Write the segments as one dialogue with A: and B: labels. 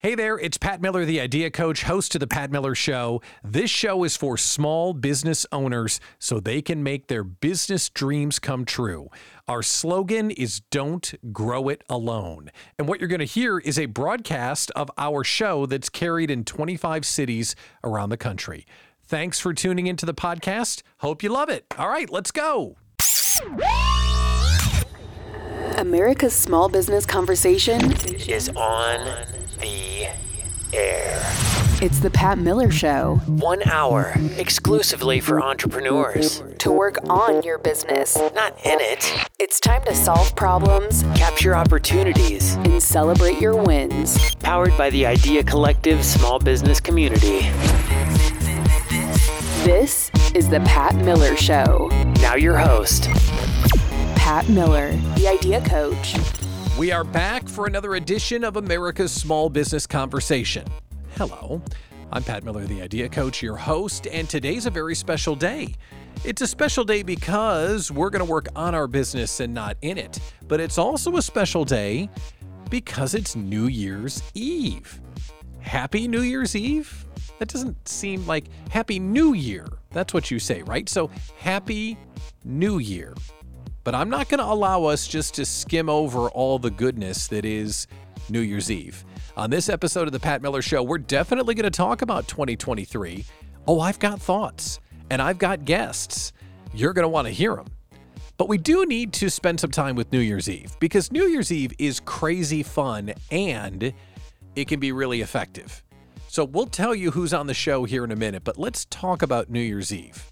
A: Hey there, it's Pat Miller, the Idea Coach, host of The Pat Miller Show. This show is for small business owners so they can make their business dreams come true. Our slogan is Don't Grow It Alone. And what you're going to hear is a broadcast of our show that's carried in 25 cities around the country. Thanks for tuning into the podcast. Hope you love it. All right, let's go.
B: America's small business conversation
C: is on the air.
B: It's the Pat Miller Show.
C: One hour exclusively for entrepreneurs.
B: To work on your business,
C: Not in it.
B: it's time to solve problems
C: Capture opportunities.
B: and celebrate your wins.
C: Powered by the Idea Collective small business community.
B: This is the Pat Miller Show.
C: Now, your host,
B: Pat Miller, the Idea Coach.
A: We are back for another edition of America's Small Business Conversation. Hello, I'm Pat Miller, the Idea Coach, your host, and today's a very special day. It's a special day because we're going to work on our business and not in it, but it's also a special day because it's New Year's Eve. Happy New Year's Eve? That doesn't seem like Happy New Year. That's what you say, right? So, Happy New Year. But I'm not going to allow us just to skim over all the goodness that is New Year's Eve. On this episode of The Pat Miller Show, we're definitely going to talk about 2023. Oh, I've got thoughts and I've got guests. You're going to want to hear them. But we do need to spend some time with New Year's Eve because New Year's Eve is crazy fun and it can be really effective. So we'll tell you who's on the show here in a minute, but let's talk about New Year's Eve.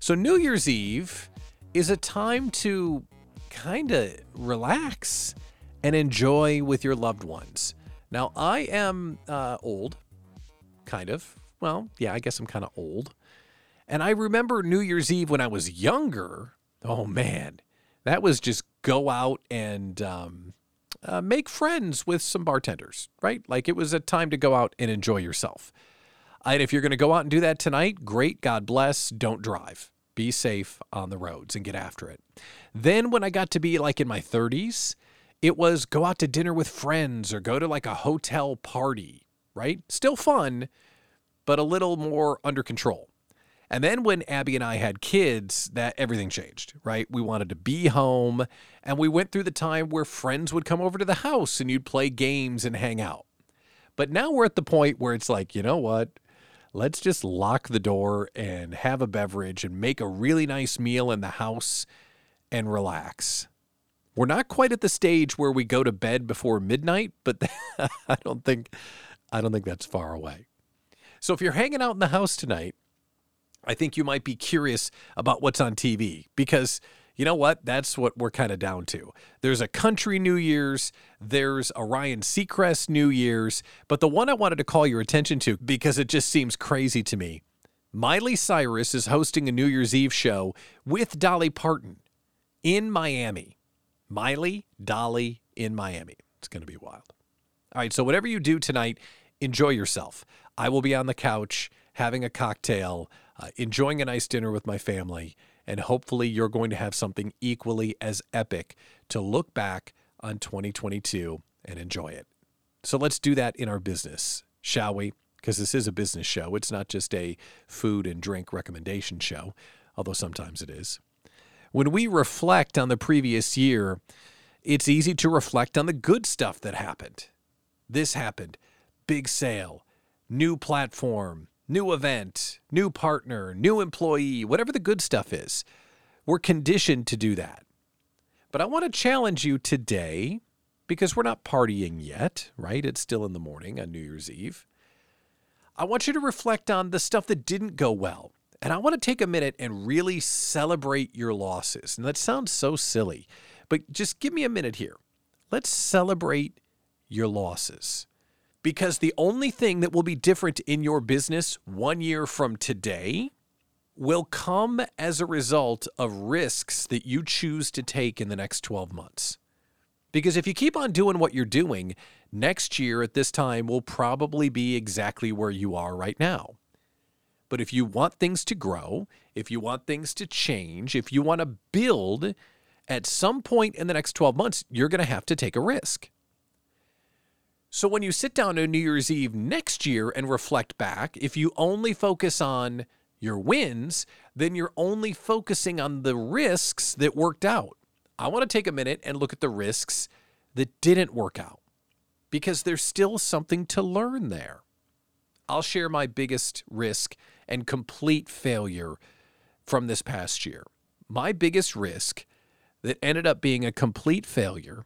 A: So, New Year's Eve is a time to kind of relax and enjoy with your loved ones. Now, I am uh, old, kind of. Well, yeah, I guess I'm kind of old. And I remember New Year's Eve when I was younger. Oh, man. That was just go out and um, uh, make friends with some bartenders, right? Like it was a time to go out and enjoy yourself. And if you're going to go out and do that tonight, great. God bless. Don't drive. Be safe on the roads and get after it. Then, when I got to be like in my 30s, it was go out to dinner with friends or go to like a hotel party, right? Still fun, but a little more under control. And then when Abby and I had kids, that everything changed, right? We wanted to be home and we went through the time where friends would come over to the house and you'd play games and hang out. But now we're at the point where it's like, you know what? Let's just lock the door and have a beverage and make a really nice meal in the house and relax. We're not quite at the stage where we go to bed before midnight, but I don't think I don't think that's far away. So if you're hanging out in the house tonight, I think you might be curious about what's on TV because you know what? That's what we're kind of down to. There's a country New Year's, there's a Ryan Seacrest New Year's, but the one I wanted to call your attention to because it just seems crazy to me. Miley Cyrus is hosting a New Year's Eve show with Dolly Parton in Miami. Miley, Dolly in Miami. It's going to be wild. All right, so whatever you do tonight, enjoy yourself. I will be on the couch having a cocktail, uh, enjoying a nice dinner with my family, and hopefully you're going to have something equally as epic to look back on 2022 and enjoy it. So let's do that in our business, shall we? Because this is a business show. It's not just a food and drink recommendation show, although sometimes it is. When we reflect on the previous year, it's easy to reflect on the good stuff that happened. This happened big sale, new platform, new event, new partner, new employee, whatever the good stuff is. We're conditioned to do that. But I want to challenge you today because we're not partying yet, right? It's still in the morning on New Year's Eve. I want you to reflect on the stuff that didn't go well. And I want to take a minute and really celebrate your losses. And that sounds so silly, but just give me a minute here. Let's celebrate your losses. Because the only thing that will be different in your business one year from today will come as a result of risks that you choose to take in the next 12 months. Because if you keep on doing what you're doing, next year at this time will probably be exactly where you are right now. But if you want things to grow, if you want things to change, if you want to build, at some point in the next 12 months, you're going to have to take a risk. So when you sit down on New Year's Eve next year and reflect back, if you only focus on your wins, then you're only focusing on the risks that worked out. I want to take a minute and look at the risks that didn't work out because there's still something to learn there. I'll share my biggest risk and complete failure from this past year. My biggest risk that ended up being a complete failure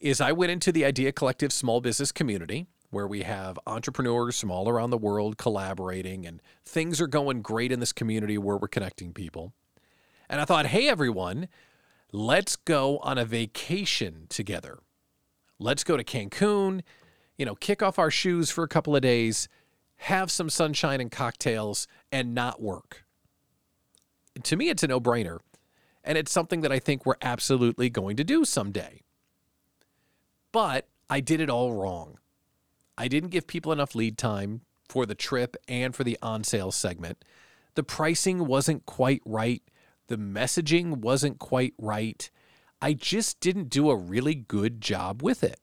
A: is I went into the Idea Collective small business community where we have entrepreneurs from all around the world collaborating and things are going great in this community where we're connecting people. And I thought, hey, everyone, let's go on a vacation together. Let's go to Cancun, you know, kick off our shoes for a couple of days, have some sunshine and cocktails, and not work. To me, it's a no brainer. And it's something that I think we're absolutely going to do someday. But I did it all wrong. I didn't give people enough lead time for the trip and for the on sale segment. The pricing wasn't quite right. The messaging wasn't quite right. I just didn't do a really good job with it.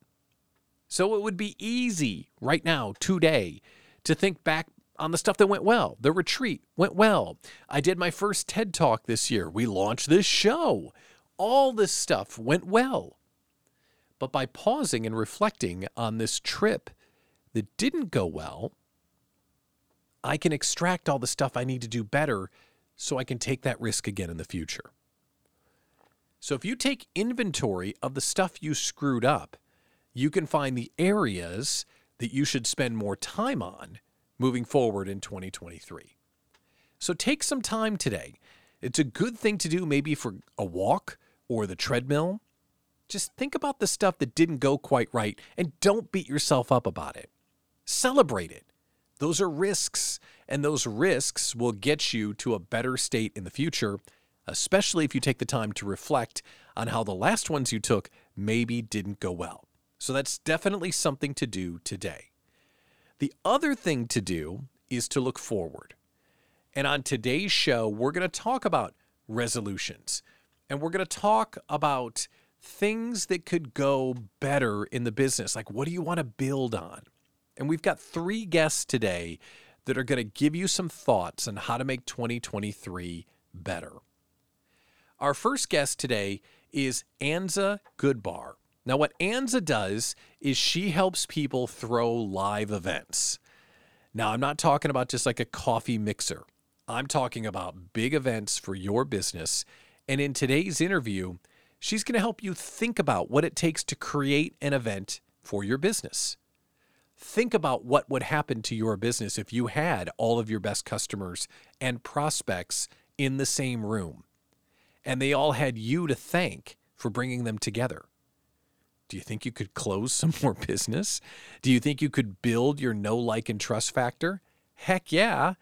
A: So it would be easy right now, today, to think back on the stuff that went well. The retreat went well. I did my first TED Talk this year. We launched this show. All this stuff went well. But by pausing and reflecting on this trip that didn't go well, I can extract all the stuff I need to do better so I can take that risk again in the future. So if you take inventory of the stuff you screwed up, you can find the areas that you should spend more time on moving forward in 2023. So take some time today. It's a good thing to do maybe for a walk or the treadmill. Just think about the stuff that didn't go quite right and don't beat yourself up about it. Celebrate it. Those are risks, and those risks will get you to a better state in the future, especially if you take the time to reflect on how the last ones you took maybe didn't go well. So that's definitely something to do today. The other thing to do is to look forward. And on today's show, we're going to talk about resolutions and we're going to talk about things that could go better in the business. Like, what do you want to build on? And we've got three guests today that are going to give you some thoughts on how to make 2023 better. Our first guest today is Anza Goodbar. Now, what Anza does is she helps people throw live events. Now, I'm not talking about just like a coffee mixer, I'm talking about big events for your business. And in today's interview, she's going to help you think about what it takes to create an event for your business. Think about what would happen to your business if you had all of your best customers and prospects in the same room and they all had you to thank for bringing them together. Do you think you could close some more business? Do you think you could build your know, like, and trust factor? Heck yeah.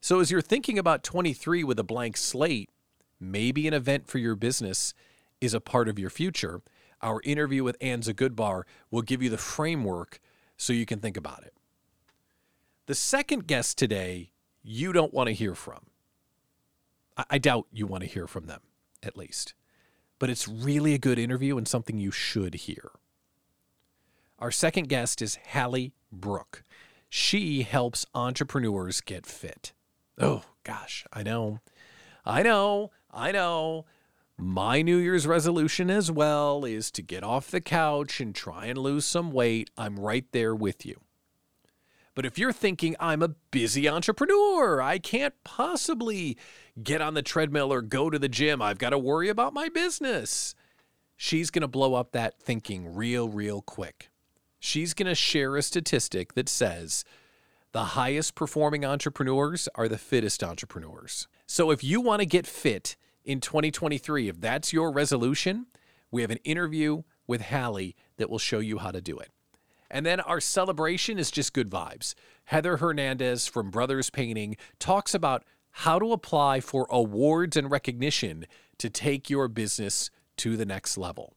A: So, as you're thinking about 23 with a blank slate, maybe an event for your business is a part of your future. Our interview with Anza Goodbar will give you the framework so you can think about it. The second guest today, you don't want to hear from. I, I doubt you want to hear from them, at least. But it's really a good interview and something you should hear. Our second guest is Hallie Brook. She helps entrepreneurs get fit. Oh, gosh, I know. I know. I know. My New Year's resolution as well is to get off the couch and try and lose some weight. I'm right there with you. But if you're thinking, I'm a busy entrepreneur, I can't possibly get on the treadmill or go to the gym, I've got to worry about my business. She's going to blow up that thinking real, real quick. She's going to share a statistic that says the highest performing entrepreneurs are the fittest entrepreneurs. So if you want to get fit, in 2023. If that's your resolution, we have an interview with Hallie that will show you how to do it. And then our celebration is just good vibes. Heather Hernandez from Brothers Painting talks about how to apply for awards and recognition to take your business to the next level.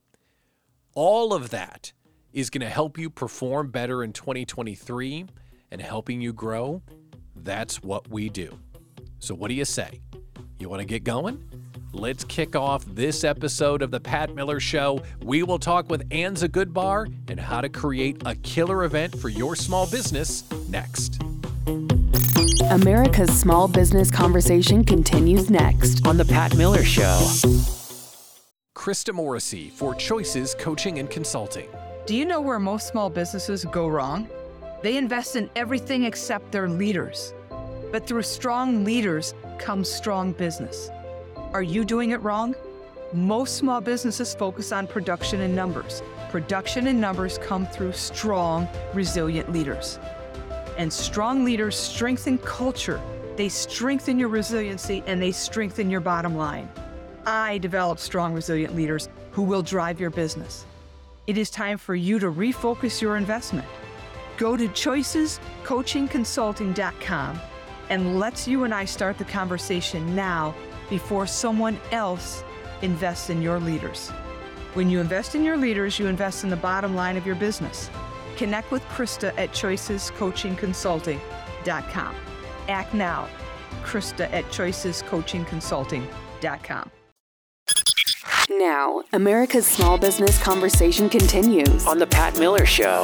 A: All of that is going to help you perform better in 2023 and helping you grow. That's what we do. So, what do you say? You want to get going? Let's kick off this episode of The Pat Miller Show. We will talk with Anza Goodbar and how to create a killer event for your small business next.
B: America's small business conversation continues next.
C: On The Pat Miller Show.
A: Krista Morrissey for Choices Coaching and Consulting.
D: Do you know where most small businesses go wrong? They invest in everything except their leaders. But through strong leaders comes strong business. Are you doing it wrong? Most small businesses focus on production and numbers. Production and numbers come through strong, resilient leaders. And strong leaders strengthen culture, they strengthen your resiliency, and they strengthen your bottom line. I develop strong, resilient leaders who will drive your business. It is time for you to refocus your investment. Go to choicescoachingconsulting.com and let's you and I start the conversation now before someone else invests in your leaders. When you invest in your leaders, you invest in the bottom line of your business. Connect with Krista at choicescoachingconsulting.com. Act now. Krista at choicescoachingconsulting.com.
B: Now, America's small business conversation continues.
C: On The Pat Miller Show.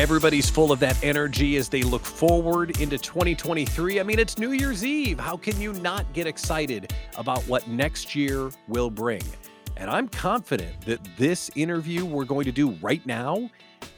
A: Everybody's full of that energy as they look forward into 2023. I mean, it's New Year's Eve. How can you not get excited about what next year will bring? And I'm confident that this interview we're going to do right now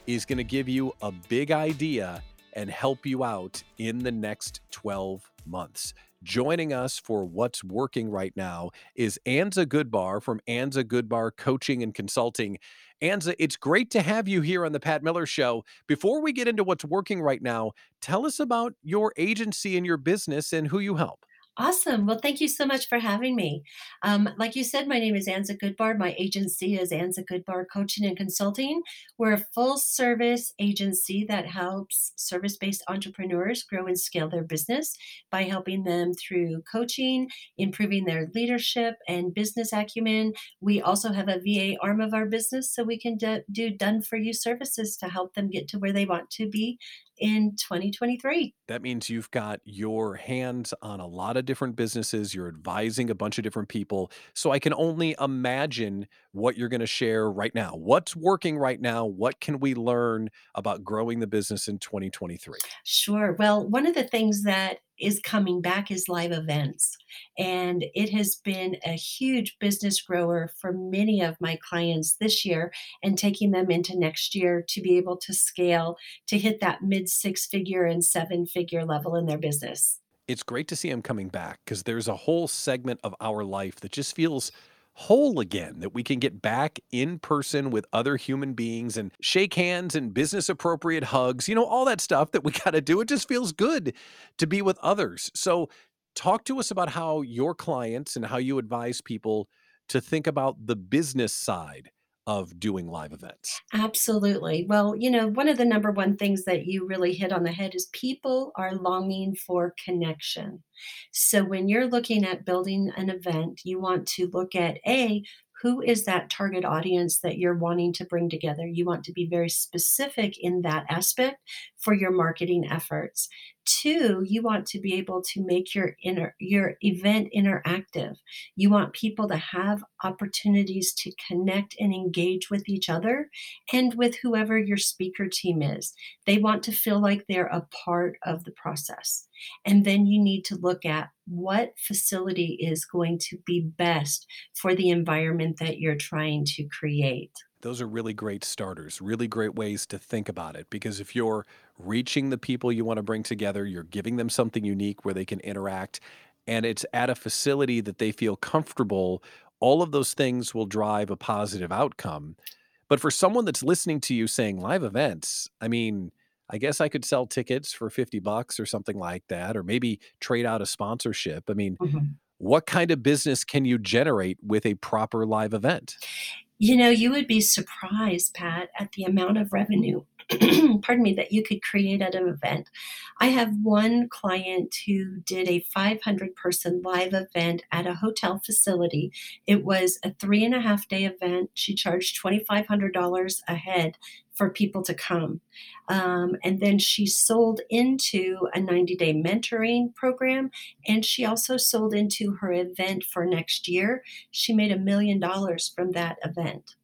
A: is going to give you a big idea and help you out in the next 12 months. Joining us for what's working right now is Anza Goodbar from Anza Goodbar Coaching and Consulting. Anza, it's great to have you here on the Pat Miller Show. Before we get into what's working right now, tell us about your agency and your business and who you help.
E: Awesome. Well, thank you so much for having me. Um, like you said, my name is Anza Goodbar. My agency is Anza Goodbar Coaching and Consulting. We're a full service agency that helps service based entrepreneurs grow and scale their business by helping them through coaching, improving their leadership and business acumen. We also have a VA arm of our business so we can do, do done for you services to help them get to where they want to be in 2023.
A: That means you've got your hands on a lot of different businesses. You're advising a bunch of different people. So I can only imagine what you're going to share right now. What's working right now? What can we learn about growing the business in 2023?
E: Sure. Well, one of the things that is coming back is live events. And it has been a huge business grower for many of my clients this year and taking them into next year to be able to scale to hit that mid six figure and seven figure level in their business.
A: It's great to see them coming back because there's a whole segment of our life that just feels whole again, that we can get back in person with other human beings and shake hands and business appropriate hugs, you know, all that stuff that we got to do. It just feels good to be with others. So, talk to us about how your clients and how you advise people to think about the business side of doing live events.
E: Absolutely. Well, you know, one of the number one things that you really hit on the head is people are longing for connection. So when you're looking at building an event, you want to look at A, who is that target audience that you're wanting to bring together? You want to be very specific in that aspect for your marketing efforts. Two, you want to be able to make your inner your event interactive. You want people to have opportunities to connect and engage with each other and with whoever your speaker team is. They want to feel like they're a part of the process. And then you need to look at what facility is going to be best for the environment that you're trying to create.
A: Those are really great starters, really great ways to think about it. Because if you're reaching the people you want to bring together, you're giving them something unique where they can interact, and it's at a facility that they feel comfortable, all of those things will drive a positive outcome. But for someone that's listening to you saying live events, I mean, I guess I could sell tickets for 50 bucks or something like that, or maybe trade out a sponsorship. I mean, mm-hmm. what kind of business can you generate with a proper live event?
E: You know, you would be surprised, Pat, at the amount of revenue pardon me, that you could create at an event. I have one client who did a 500 person live event at a hotel facility. It was a three and a half day event. She charged $2,500 a head for people to come. Um, and then she sold into a 90 day mentoring program. And she also sold into her event for next year. She made a million dollars from that event.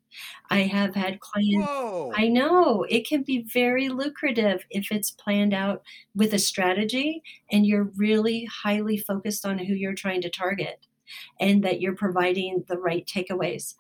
E: I have had clients
A: Whoa.
E: I know it can be very lucrative if it's planned out with a strategy and you're really highly focused on who you're trying to target and that you're providing the right takeaways.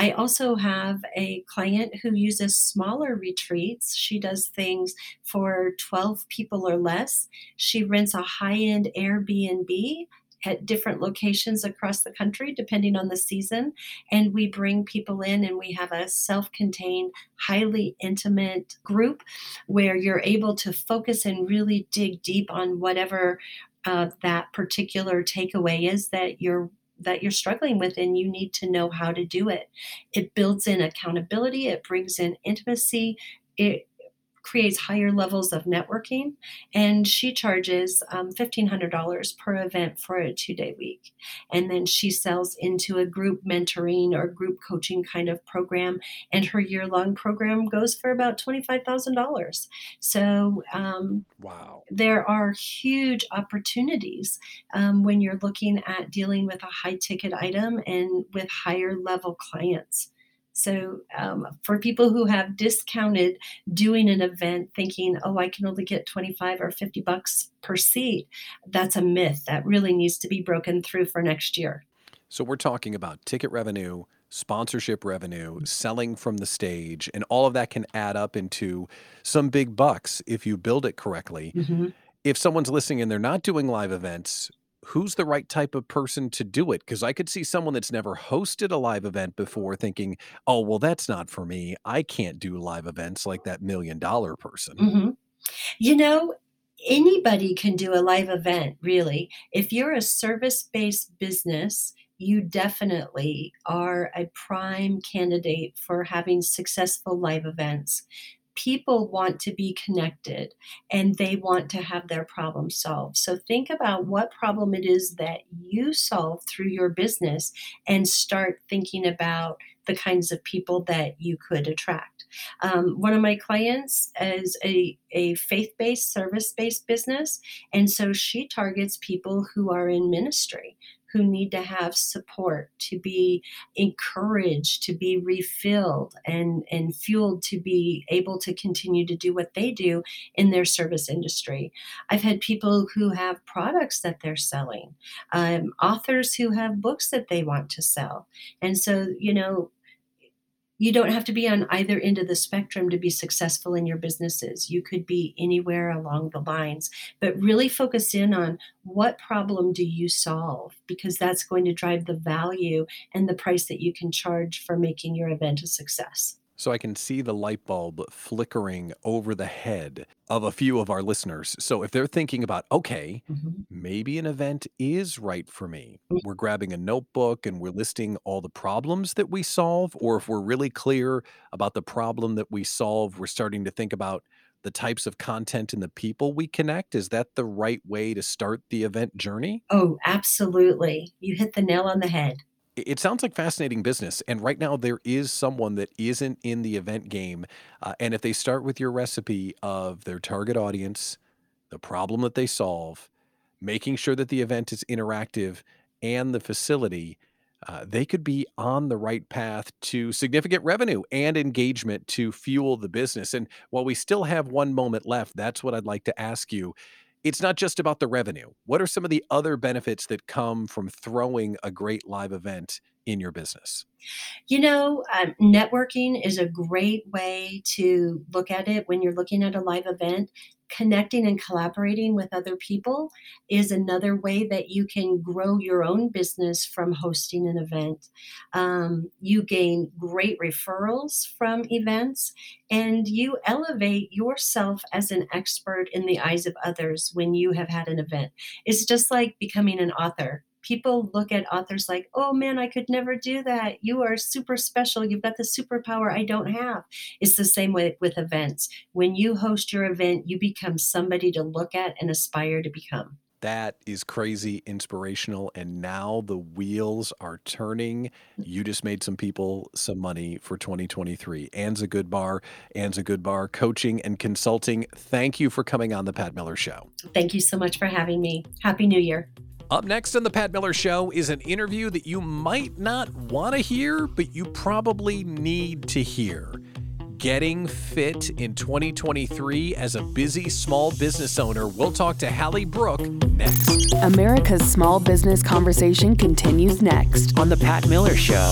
E: I also have a client who uses smaller retreats. She does things for 12 people or less. She rents a high end Airbnb at different locations across the country, depending on the season. And we bring people in and we have a self contained, highly intimate group where you're able to focus and really dig deep on whatever uh, that particular takeaway is that you're that you're struggling with and you need to know how to do it. It builds in accountability. It brings in intimacy. It creates higher levels of networking. And she charges um, $1,500 per event for a two day week. And then she sells into a group mentoring or group coaching kind of program. And her year long program goes for about $25,000. So, um,
A: wow.
E: There are huge opportunities um, when you're looking at dealing with a high ticket item and with higher level clients. So, um, for people who have discounted doing an event thinking, oh, I can only get 25 or 50 bucks per seat, that's a myth. That really needs to be broken through for next year.
A: So, we're talking about ticket revenue, sponsorship revenue, selling from the stage, and all of that can add up into some big bucks if you build it correctly. Mm-hmm. If someone's listening and they're not doing live events, who's the right type of person to do it? Because I could see someone that's never hosted a live event before thinking, oh, well, that's not for me. I can't do live events like that million dollar person.
E: Mm-hmm. You know, anybody can do a live event, really. If you're a service based business, you definitely are a prime candidate for having successful live events people want to be connected and they want to have their problem solved. So think about what problem it is that you solve through your business and start thinking about the kinds of people that you could attract. Um, one of my clients is a, a faith based, service based business. And so she targets people who are in ministry who need to have support, to be encouraged, to be refilled and, and fueled to be able to continue to do what they do in their service industry. I've had people who have products that they're selling, um, authors who have books that they want to sell. And so, you know, you don't have to be on either end of the spectrum to be successful in your businesses. You could be anywhere along the lines, but really focus in on what problem do you solve because that's going to drive the value and the price that you can charge for making your event a success.
A: So I can see the light bulb flickering over the head of a few of our listeners. So if they're thinking about, okay, mm-hmm. maybe an event is right for me, mm. we're grabbing a notebook and we're listing all the problems that we solve. Or if we're really clear about the problem that we solve, we're starting to think about the types of content and the people we connect. Is that the right way to start the event journey?
E: Oh, absolutely. You hit the nail on the head
A: it sounds like fascinating business. And right now, there is someone that isn't in the event game. Uh, and if they start with your recipe of their target audience, the problem that they solve, making sure that the event is interactive, and the facility, uh, they could be on the right path to significant revenue and engagement to fuel the business. And while we still have one moment left, that's what I'd like to ask you it's not just about the revenue. What are some of the other benefits that come from throwing a great live event in your business?
E: You know, um, networking is a great way to look at it when you're looking at a live event connecting and collaborating with other people is another way that you can grow your own business from hosting an event. Um, you gain great referrals from events and you elevate yourself as an expert in the eyes of others when you have had an event. It's just like becoming an author people look at authors like, oh man, I could never do that. You are super special. You've got the superpower I don't have. It's the same way with events. When you host your event, you become somebody to look at and aspire to become.
A: That is crazy inspirational. And now the wheels are turning. You just made some people some money for 2023. Anza Goodbar. Ann's a good bar coaching and consulting. Thank you for coming on the Pat Miller Show.
E: Thank you so much for having me. Happy New Year.
A: Up next on the Pat Miller Show is an interview that you might not want to hear, but you probably need to hear. Getting fit in 2023 as a busy small business owner. We'll talk to Hallie Brook next.
B: America's Small Business Conversation continues next
C: on The Pat Miller Show.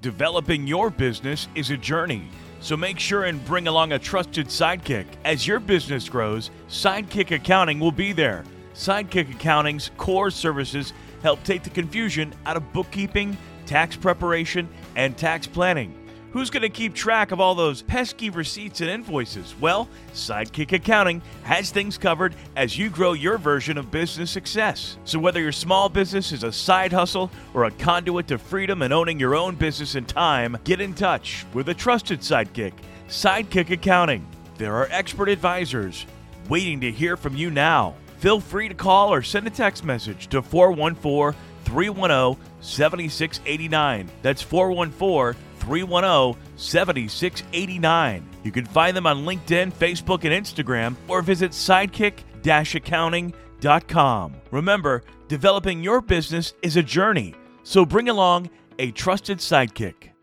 F: Developing your business is a journey. So make sure and bring along a trusted sidekick. As your business grows, Sidekick Accounting will be there Sidekick Accounting's core services help take the confusion out of bookkeeping, tax preparation, and tax planning. Who's going to keep track of all those pesky receipts and invoices? Well, Sidekick Accounting has things covered as you grow your version of business success. So, whether your small business is a side hustle or a conduit to freedom and owning your own business in time, get in touch with a trusted sidekick, Sidekick Accounting. There are expert advisors waiting to hear from you now feel free to call or send a text message to 414 310 7689. That's 414 310 7689. You can find them on LinkedIn, Facebook, and Instagram, or visit sidekick accounting.com. Remember, developing your business is a journey, so bring along a trusted sidekick.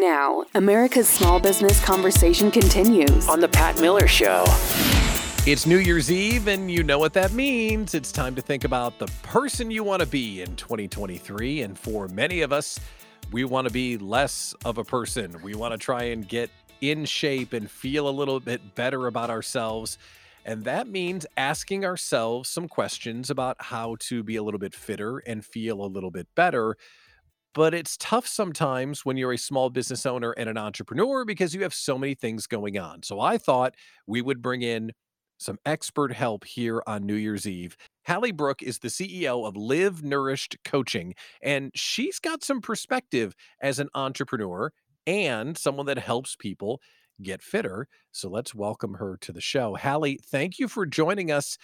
B: Now, America's Small Business Conversation continues
C: on The Pat Miller Show.
A: It's New Year's Eve, and you know what that means. It's time to think about the person you want to be in 2023. And for many of us, we want to be less of a person. We want to try and get in shape and feel a little bit better about ourselves. And that means asking ourselves some questions about how to be a little bit fitter and feel a little bit better but it's tough sometimes when you're a small business owner and an entrepreneur because you have so many things going on. So I thought we would bring in some expert help here on New Year's Eve. Hallie Brook is the CEO of Live Nourished Coaching, and she's got some perspective as an entrepreneur and someone that helps people get fitter. So let's welcome her to the show. Hallie, thank you for joining us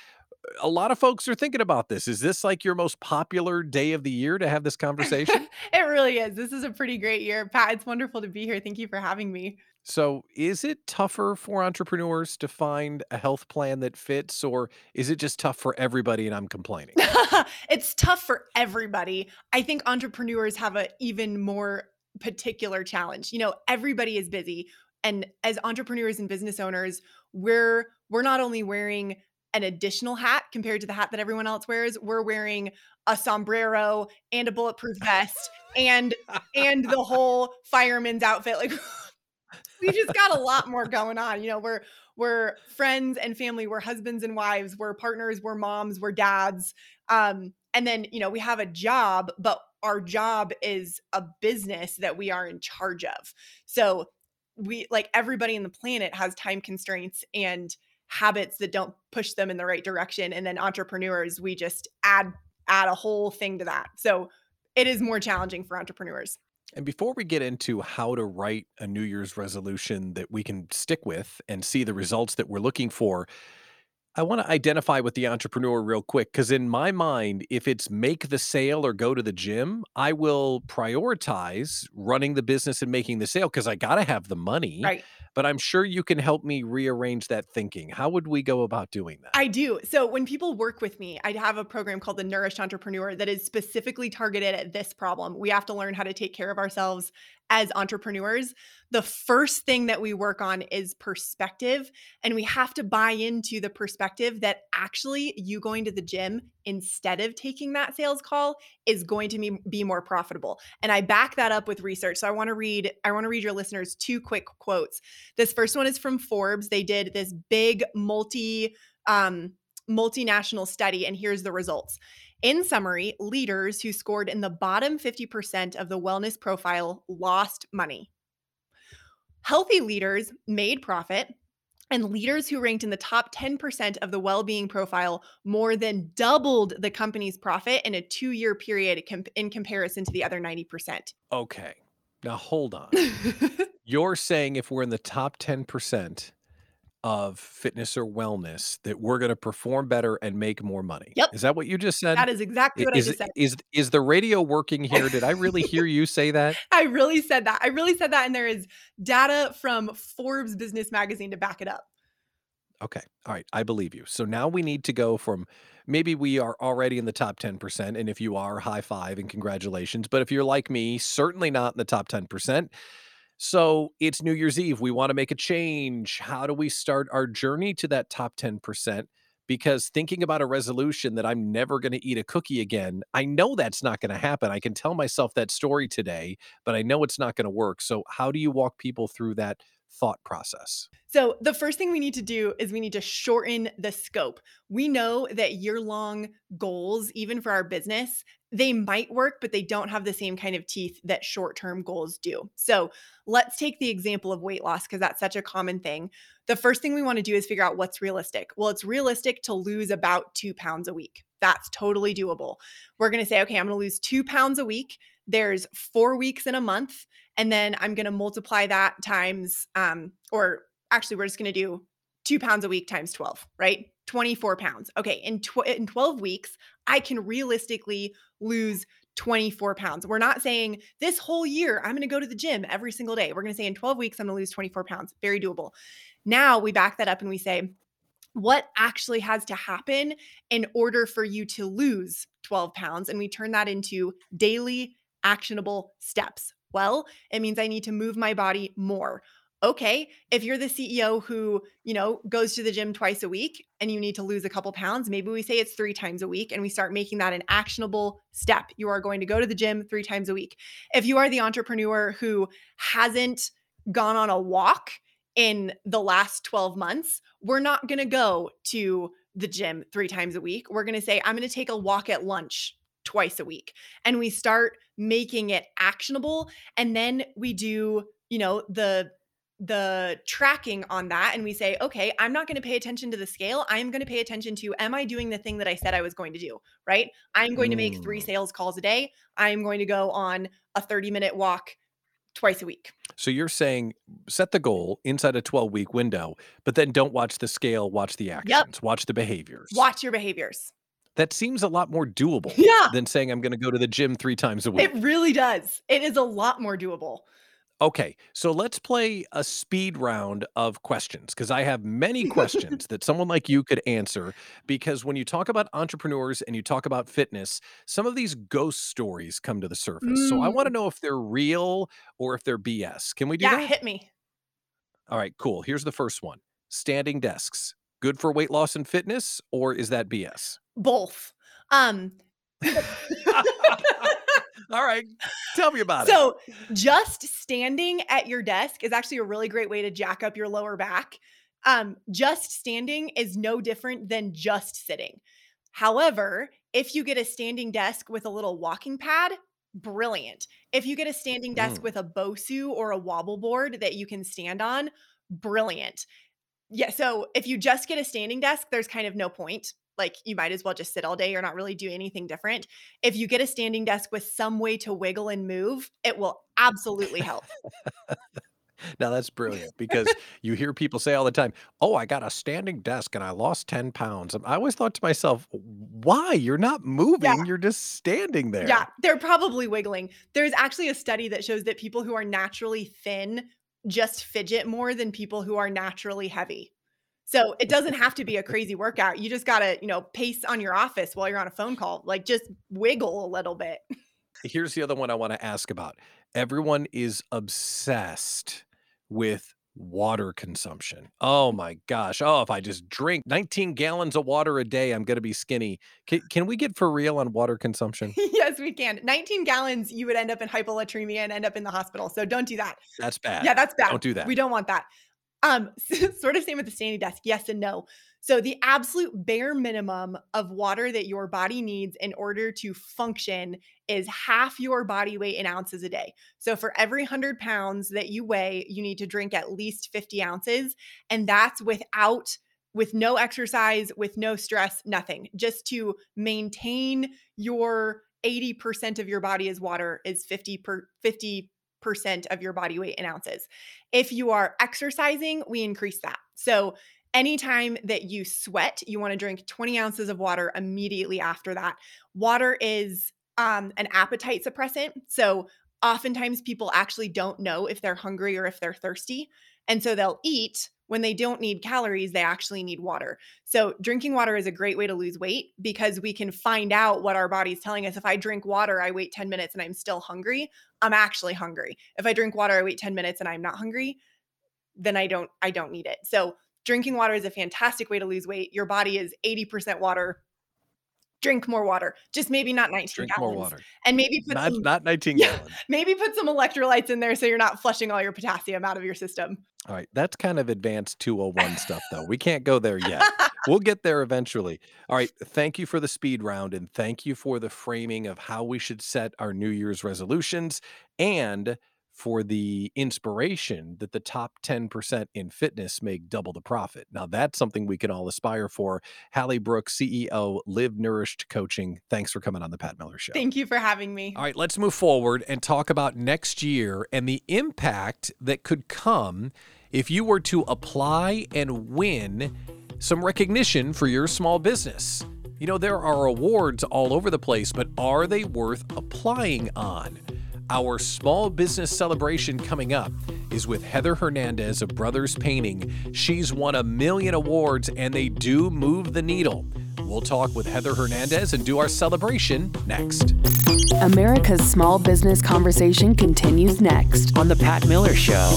A: a lot of folks are thinking about this. Is this like your most popular day of the year to have this conversation?
G: it really is. This is a pretty great year. Pat, it's wonderful to be here. Thank you for having me.
A: So, is it tougher for entrepreneurs to find a health plan that fits, or is it just tough for everybody and I'm complaining?
G: it's tough for everybody. I think entrepreneurs have an even more particular challenge. You know, everybody is busy. And as entrepreneurs and business owners, we're we're not only wearing an additional hat compared to the hat that everyone else wears. We're wearing a sombrero and a bulletproof vest and and the whole fireman's outfit. Like we just got a lot more going on. You know, we're we're friends and family, we're husbands and wives, we're partners, we're moms, we're dads. Um, and then, you know, we have a job, but our job is a business that we are in charge of. So we like everybody in the planet has time constraints and habits that don't push them in the right direction and then entrepreneurs we just add add a whole thing to that. So it is more challenging for entrepreneurs.
A: And before we get into how to write a new year's resolution that we can stick with and see the results that we're looking for I want to identify with the entrepreneur real quick because, in my mind, if it's make the sale or go to the gym, I will prioritize running the business and making the sale because I got to have the money.
G: Right
A: but I'm sure you can help me rearrange that thinking. How would we go about doing that?
G: I do. So when people work with me, I have a program called the Nourished Entrepreneur that is specifically targeted at this problem. We have to learn how to take care of ourselves as entrepreneurs, the first thing that we work on is perspective. And we have to buy into the perspective that actually you going to the gym instead of taking that sales call is going to be, be more profitable. And I back that up with research. So I want to read, I want to read your listeners two quick quotes. This first one is from Forbes. They did this big multi um multinational study and here's the results in summary, leaders who scored in the bottom 50% of the wellness profile lost money. Healthy leaders made profit, And leaders who ranked in the top 10% of the well being profile more than doubled the company's profit in a two year period in comparison to the other 90%.
A: Okay. Now hold on. You're saying if we're in the top 10% of fitness or wellness that we're going to perform better and make more money.
G: Yep.
A: Is that what you just said?
G: That is exactly what
A: is,
G: I just said.
A: Is is the radio working here? Did I really hear you say that?
G: I really said that. I really said that. And there is data from Forbes Business Magazine to back it up.
A: Okay. All right. I believe you. So now we need to go from maybe we are already in the top 10%. And if you are, high five and congratulations. But if you're like me, certainly not in the top 10%. So it's New Year's Eve. We want to make a change. How do we start our journey to that top 10%? Because thinking about a resolution that I'm never going to eat a cookie again, I know that's not going to happen. I can tell myself that story today, but I know it's not going to work. So, how do you walk people through that thought process?
G: So, the first thing we need to do is we need to shorten the scope. We know that year long goals, even for our business, they might work, but they don't have the same kind of teeth that short term goals do. So let's take the example of weight loss because that's such a common thing. The first thing we want to do is figure out what's realistic. Well, it's realistic to lose about two pounds a week. That's totally doable. We're going to say, okay, I'm going to lose two pounds a week. There's four weeks in a month. And then I'm going to multiply that times, um, or actually, we're just going to do two pounds a week times 12, right? 24 pounds. Okay, in, tw- in 12 weeks, I can realistically lose 24 pounds. We're not saying this whole year I'm going to go to the gym every single day. We're going to say in 12 weeks I'm going to lose 24 pounds. Very doable. Now we back that up and we say, what actually has to happen in order for you to lose 12 pounds? And we turn that into daily actionable steps. Well, it means I need to move my body more. Okay if you're the ceo who you know goes to the gym twice a week and you need to lose a couple pounds maybe we say it's three times a week and we start making that an actionable step. You are going to go to the gym three times a week. If you are the entrepreneur who hasn't gone on a walk in the last 12 months we're not going to go to the gym three times a week. We're going to say i'm going to take a walk at lunch twice a week and we start making it actionable and then we do you know the the tracking on that and we say, okay, I'm not going to pay attention to the scale. I'm going to pay attention to, am I doing the thing that I said I was going to do? Right. I'm going to make three mm. sales calls a day. I'm going to go on a 30 minute walk twice a week.
A: So you're saying set the goal inside a 12 week window, but then don't watch the scale, watch the actions, yep. watch the behaviors.
G: Watch your behaviors.
A: That seems a lot more doable
G: yeah.
A: than saying I'm going to go to the gym three times a week.
G: It really does. It is a lot more doable.
A: Okay, so let's play a speed round of questions because I have many questions that someone like you could answer. Because when you talk about entrepreneurs and you talk about fitness, some of these ghost stories come to the surface. So I want to
G: Mm.
A: know if they're real or if they're BS. Can we do
G: Yeah,
A: that?
G: hit me.
A: All right, cool. Here's the first one standing desks. Good for weight loss and fitness, or is that BS?
G: Both. Um,
A: All right, tell me about it.
G: so just standing at your desk is actually a really great way to jack up your lower back. Um, just standing is no different than just sitting. However, if you get a standing desk with a little walking pad, brilliant. If you get a standing desk
A: Mm.
G: with a Bosu or a wobble board that you can stand on, brilliant. Yeah, so if you just get a standing desk, there's kind of no point. Like you might as well just sit all day. You're not really do anything different. If you get a standing desk with some way to wiggle and move, it will absolutely help.
A: Now that's brilliant because you hear people say all the time, "Oh, I got a standing desk and I lost 10 pounds." I always thought to myself, "Why? You're not
G: Yeah.
A: moving, you're just standing there."
G: Yeah, they're probably wiggling. There's actually a study that shows that people who are naturally thin just fidget more than people who are naturally heavy. So it doesn't have to be a crazy workout. You just got to, you know, pace on your office while you're on a phone call. Like just wiggle a little bit.
A: Here's the other one I want to ask about. Everyone is obsessed with water consumption. Oh my gosh. Oh, if I just drink 19 gallons of water a day, I'm going to be skinny. Can, can we get for real on water consumption?
G: yes, we can. 19 gallons, you would end up in hyponatremia and end up in the hospital. So don't do that.
A: That's bad.
G: Yeah, that's bad.
A: Don't do that.
G: We don't want that. Um, sort of same with the standing desk. Yes and no. So, the absolute bare minimum of water that your body needs in order to function is half your body weight in ounces a day. So, for every 100 pounds that you weigh, you need to drink at least 50 ounces. And that's without with no exercise, with no stress, nothing, just to maintain your 80% of your body is water is 50 per 50 percent of your body weight in ounces. If you are exercising, we increase that. So anytime that you sweat, you want to drink 20 ounces of water immediately after that. Water is um, an appetite suppressant. So oftentimes people actually don't know if they're hungry or if they're thirsty. And so they'll eat when they don't need calories, they actually need water. So, drinking water is a great way to lose weight because we can find out what our body's telling us. If I drink water, I wait 10 minutes and I'm still hungry, I'm actually hungry. If I drink water, I wait 10 minutes and I'm not hungry, then I don't I don't need it. So, drinking water is a fantastic way to lose weight. Your body is 80% water, drink more water. Just maybe not 19
A: Drink
G: gallons.
A: more water.
G: And maybe put
A: Not
G: some,
A: not 19
G: Yeah.
A: gallons.
G: maybe put some electrolytes in there so you're not flushing all your potassium out of your system.
A: All right, that's kind of advanced 201 stuff though. We can't go there yet. We'll get there eventually. All right, thank you for the speed round and thank you for the framing of how we should set our New Year's resolutions and for the inspiration that the top 10% in fitness make double the profit. Now, that's something we can all aspire for. Hallie Brooks, CEO, Live Nourished Coaching. Thanks for coming on the Pat Miller Show.
G: Thank you for having me.
A: All right, let's move forward and talk about next year and the impact that could come if you were to apply and win some recognition for your small business. You know, there are awards all over the place, but are they worth applying on? Our small business celebration coming up is with Heather Hernandez of Brothers Painting. She's won a million awards and they do move the needle. We'll talk with Heather Hernandez and do our celebration next.
B: America's Small Business Conversation continues next.
C: On The Pat Miller Show.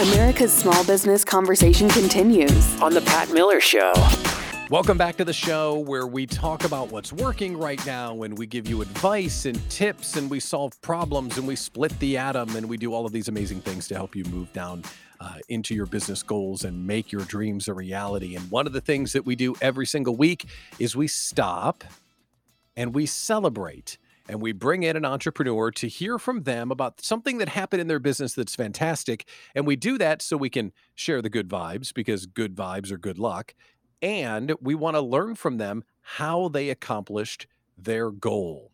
B: America's Small Business Conversation continues.
C: On The Pat Miller Show.
A: Welcome back to the show where we talk about what's working right now and we give you advice and tips and we solve problems and we split the atom and we do all of these amazing things to help you move down uh, into your business goals and make your dreams a reality. And one of the things that we do every single week is we stop and we celebrate and we bring in an entrepreneur to hear from them about something that happened in their business that's fantastic. And we do that so we can share the good vibes because good vibes are good luck. And we want to learn from them how they accomplished their goal.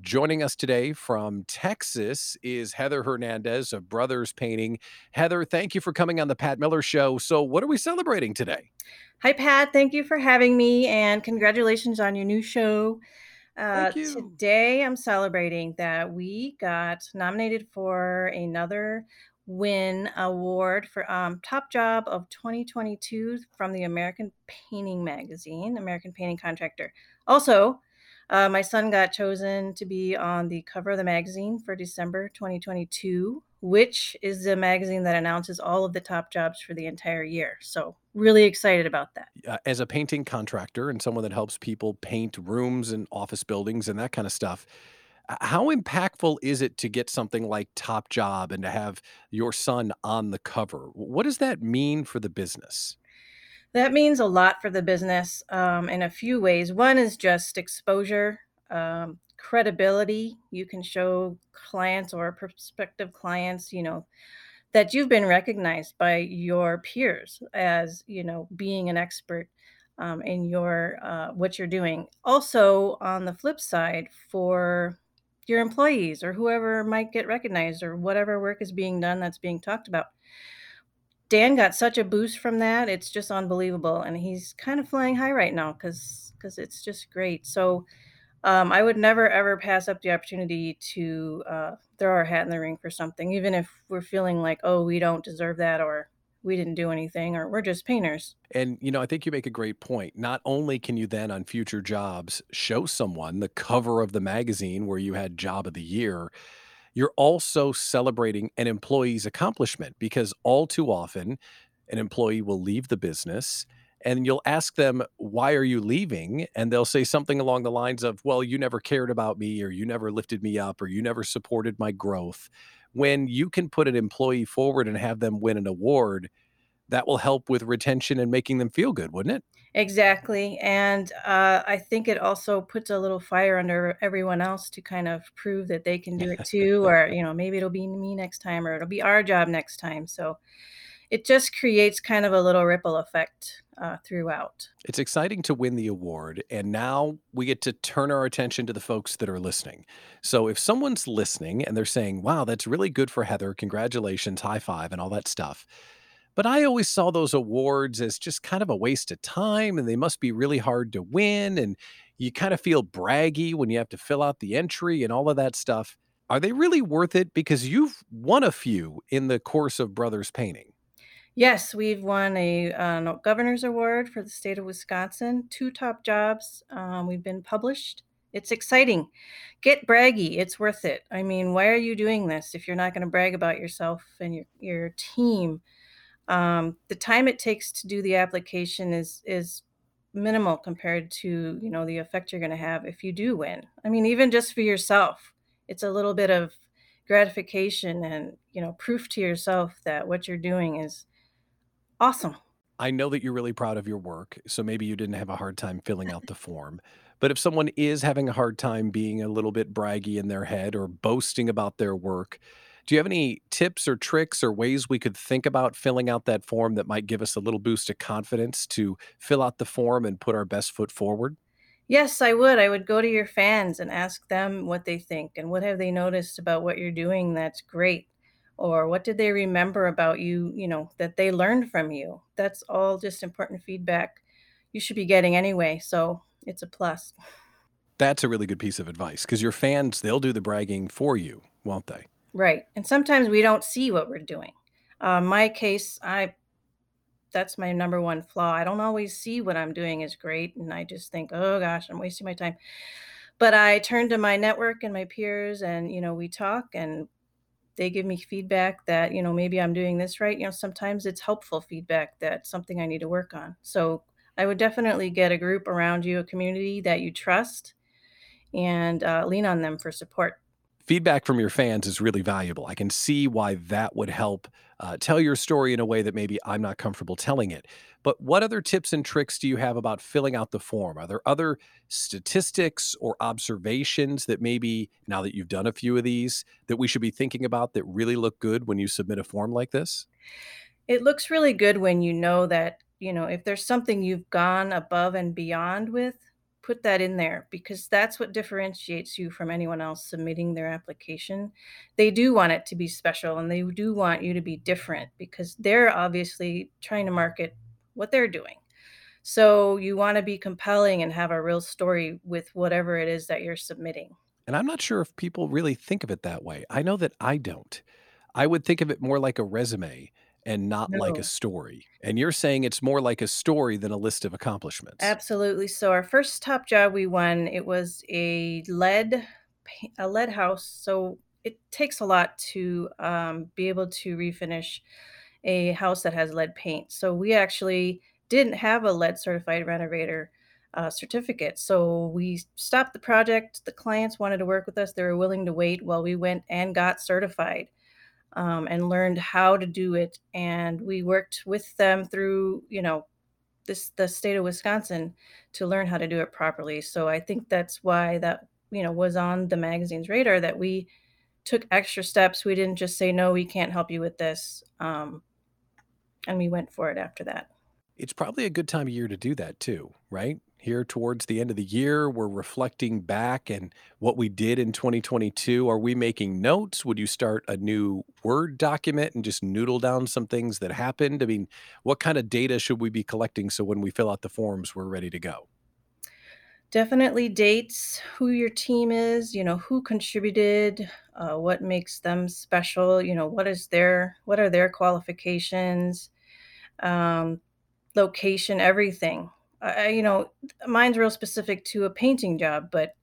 A: Joining us today from Texas is Heather Hernandez of Brothers Painting. Heather, thank you for coming on the Pat Miller Show. So, what are we celebrating today?
H: Hi, Pat. Thank you for having me and congratulations on your new show. Uh. Today, I'm celebrating that we got nominated for another Win Award for um, Top Job of 2022 from the American Painting Magazine, American Painting Contractor. Also, uh, my son got chosen to be on the cover of the magazine for December 2022, which is the magazine that announces all of the top jobs for the entire year. So, really excited about that.
A: uh, as a painting contractor and someone that helps people paint rooms and office buildings and that kind of stuff, how impactful is it to get something like Top Job and to have your son on the cover? What does that mean for the business?
H: That means a lot for the business um, in a few ways. One is just exposure, um, credibility. You can show clients or prospective clients, you know, that you've been recognized by your peers as, you know, being an expert um, in your uh, what you're doing. Also, on the flip side, for your employees or whoever might get recognized or whatever work is being done that's being talked about. Dan got such a boost from that. It's just unbelievable. And he's kind of flying high right now because because it's just great. So um, I would never ever pass up the opportunity to uh, throw our hat in the ring for something, even if we're feeling like, oh, we don't deserve that or we didn't do anything or we're just painters.
A: And, you know, I think you make a great point. Not only can you then on future jobs show someone the cover of the magazine where you had job of the year, you're also celebrating an employee's accomplishment because all too often an employee will leave the business and you'll ask them, Why are you leaving? And they'll say something along the lines of, Well, you never cared about me, or you never lifted me up, or you never supported my growth. When you can put an employee forward and have them win an award, that will help with retention and making them feel good, wouldn't it?
H: Exactly. And uh, I think it also puts a little fire under everyone else to kind of prove that they can do it too, or, you know, maybe it'll be me next time, or it'll be our job next time. So it just creates kind of a little ripple effect uh, throughout.
A: It's exciting to win the award, and now we get to turn our attention to the folks that are listening. So if someone's listening and they're saying, wow, that's really good for Heather, congratulations, high five, and all that stuff. But I always saw those awards as just kind of a waste of time, and they must be really hard to win. And you kind of feel braggy when you have to fill out the entry and all of that stuff. Are they really worth it? Because you've won a few in the course of Brothers Painting.
H: Yes, we've won a uh, governor's award for the state of Wisconsin, two top jobs. Um, we've been published. It's exciting. Get braggy. It's worth it. I mean, why are you doing this if you're not going to brag about yourself and your, your team? Um, the time it takes to do the application is is minimal compared to you know the effect you're going to have if you do win. I mean, even just for yourself, it's a little bit of gratification and you know proof to yourself that what you're doing is Awesome.
A: I know that you're really proud of your work, so maybe you didn't have a hard time filling out the form. But if someone is having a hard time being a little bit braggy in their head or boasting about their work, do you have any tips or tricks or ways we could think about filling out that form that might give us a little boost of confidence to fill out the form and put our best foot forward?
H: Yes, I would. I would go to your fans and ask them what they think and what have they noticed about what you're doing that's great or what did they remember about you, you know, that they learned from you. That's all just important feedback you should be getting anyway. So it's a plus.
A: That's a really good piece of advice because your fans, they'll do the bragging for you, won't they?
H: Right. And sometimes we don't see what we're doing. Uh, my case, I that's my number one flaw. I don't always see what I'm doing is great. And I just think, oh gosh, I'm wasting my time. But I turn to my network and my peers and, you know, we talk and they give me feedback that you know maybe i'm doing this right you know sometimes it's helpful feedback that something i need to work on. So i would definitely get a group around you a community that you trust and uh, lean on them for support.
A: Feedback from your fans is really valuable. I can see why that would help uh, tell your story in a way that maybe i'm not comfortable telling it but what other tips and tricks do you have about filling out the form? Are there other statistics or observations that maybe now that you've done a few of these that we should be thinking about that really look good when you submit a form like this?
H: It looks really good when you know that, you know, if there's something you've gone above and beyond with, put that in there because that's what differentiates you from anyone else submitting their application. They do want it to be special and they do want you to be different because they're obviously trying to market what they're doing. So you want to be compelling and have a real story with whatever it is that you're submitting.
A: And I'm not sure if people really think of it that way. I know that I don't. I would think of it more like a resume and not no. like a story. And you're saying it's more like a story than a list of accomplishments.
H: Absolutely. So our first top job we won, it was a lead a lead house. So it takes a lot to um, be able to refinish a house that has lead paint. So we actually didn't have a lead certified renovator uh, certificate. So we stopped the project. The clients wanted to work with us. They were willing to wait while we went and got certified um, and learned how to do it. And we worked with them through, you know, this the state of Wisconsin to learn how to do it properly. So I think that's why that you know was on the magazine's radar that we took extra steps. We didn't just say no, we can't help you with this. Um, and we went for it after that.
A: It's probably a good time of year to do that too, right? Here towards the end of the year, we're reflecting back and what we did in 2022. Are we making notes? Would you start a new Word document and just noodle down some things that happened? I mean, what kind of data should we be collecting so when we fill out the forms, we're ready to go?
H: Definitely dates, who your team is, you know, who contributed, uh, what makes them special, you know, what is their, what are their qualifications, um, location, everything. I, you know, mine's real specific to a painting job, but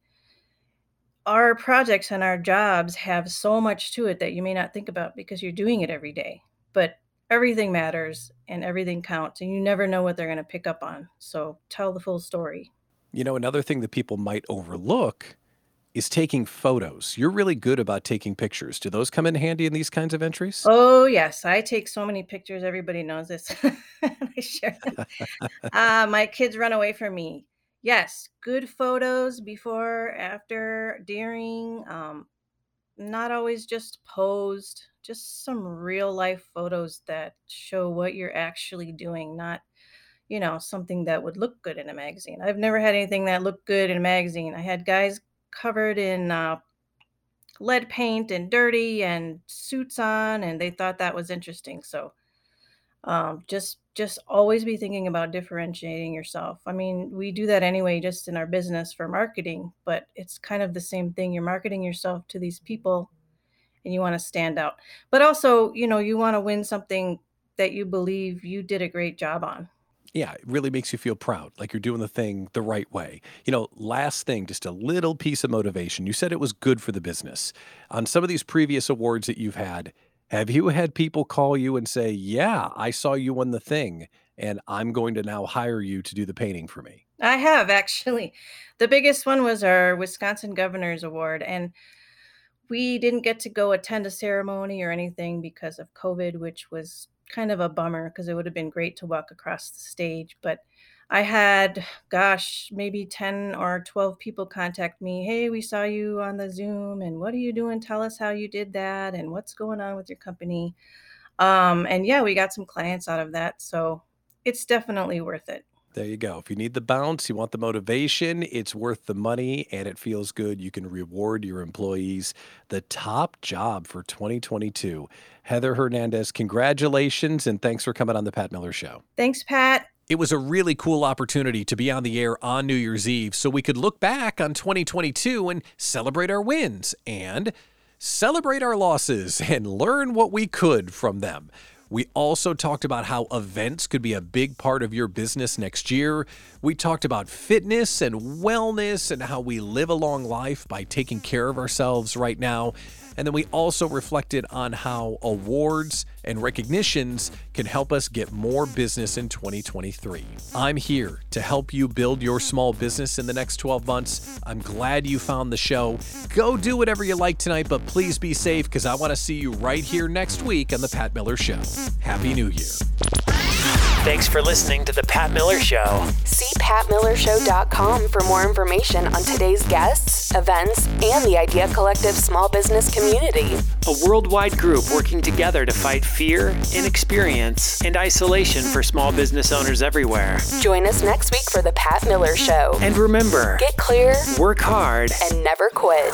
H: our projects and our jobs have so much to it that you may not think about because you're doing it every day. But everything matters and everything counts, and you never know what they're going to pick up on. So tell the full story.
A: You know, another thing that people might overlook is taking photos. You're really good about taking pictures. Do those come in handy in these kinds of entries?
H: Oh, yes. I take so many pictures. Everybody knows this. I share them. uh, my kids run away from me. Yes, good photos before, after, during. Um, not always just posed, just some real life photos that show what you're actually doing, not, you know, something that would look good in a magazine. I've never had anything that looked good in a magazine. I had guys covered in uh, lead paint and dirty and suits on, and they thought that was interesting. So um, just just always be thinking about differentiating yourself. I mean, we do that anyway, just in our business for marketing, but it's kind of the same thing. You're marketing yourself to these people, and you want to stand out, but also, you know, you want to win something that you believe you did a great job on
A: yeah, it really makes you feel proud, like you're doing the thing the right way. You know, last thing, just a little piece of motivation. You said it was good for the business. On some of these previous awards that you've had, have you had people call you and say, Yeah, I saw you won the thing, and I'm going to now hire you to do the painting for me?
H: I have actually. The biggest one was our Wisconsin Governor's Award. And we didn't get to go attend a ceremony or anything because of COVID, which was kind of a bummer because it would have been great to walk across the stage. But I had, gosh, maybe 10 or 12 people contact me. Hey, we saw you on the Zoom, and what are you doing? Tell us how you did that, and what's going on with your company. Um, and yeah, we got some clients out of that. So it's definitely worth it.
A: There you go. If you need the bounce, you want the motivation, it's worth the money and it feels good. You can reward your employees. The top job for 2022. Heather Hernandez, congratulations and thanks for coming on the Pat Miller Show.
H: Thanks, Pat.
A: It was a really cool opportunity to be on the air on New Year's Eve so we could look back on 2022 and celebrate our wins and celebrate our losses and learn what we could from them. We also talked about how events could be a big part of your business next year. We talked about fitness and wellness and how we live a long life by taking care of ourselves right now. And then we also reflected on how awards and recognitions can help us get more business in 2023. I'm here to help you build your small business in the next 12 months. I'm glad you found the show. Go do whatever you like tonight, but please be safe because I want to see you right here next week on The Pat Miller Show. Happy New Year.
C: Thanks for listening to The Pat Miller Show.
B: See patmillershow.com for more information on today's guests, events, and the Idea Collective small business community.
C: A worldwide group working together to fight fear, inexperience, and isolation for small business owners everywhere.
B: Join us next week for The Pat Miller Show.
C: And remember
B: Get clear,
C: work hard,
B: and never quit.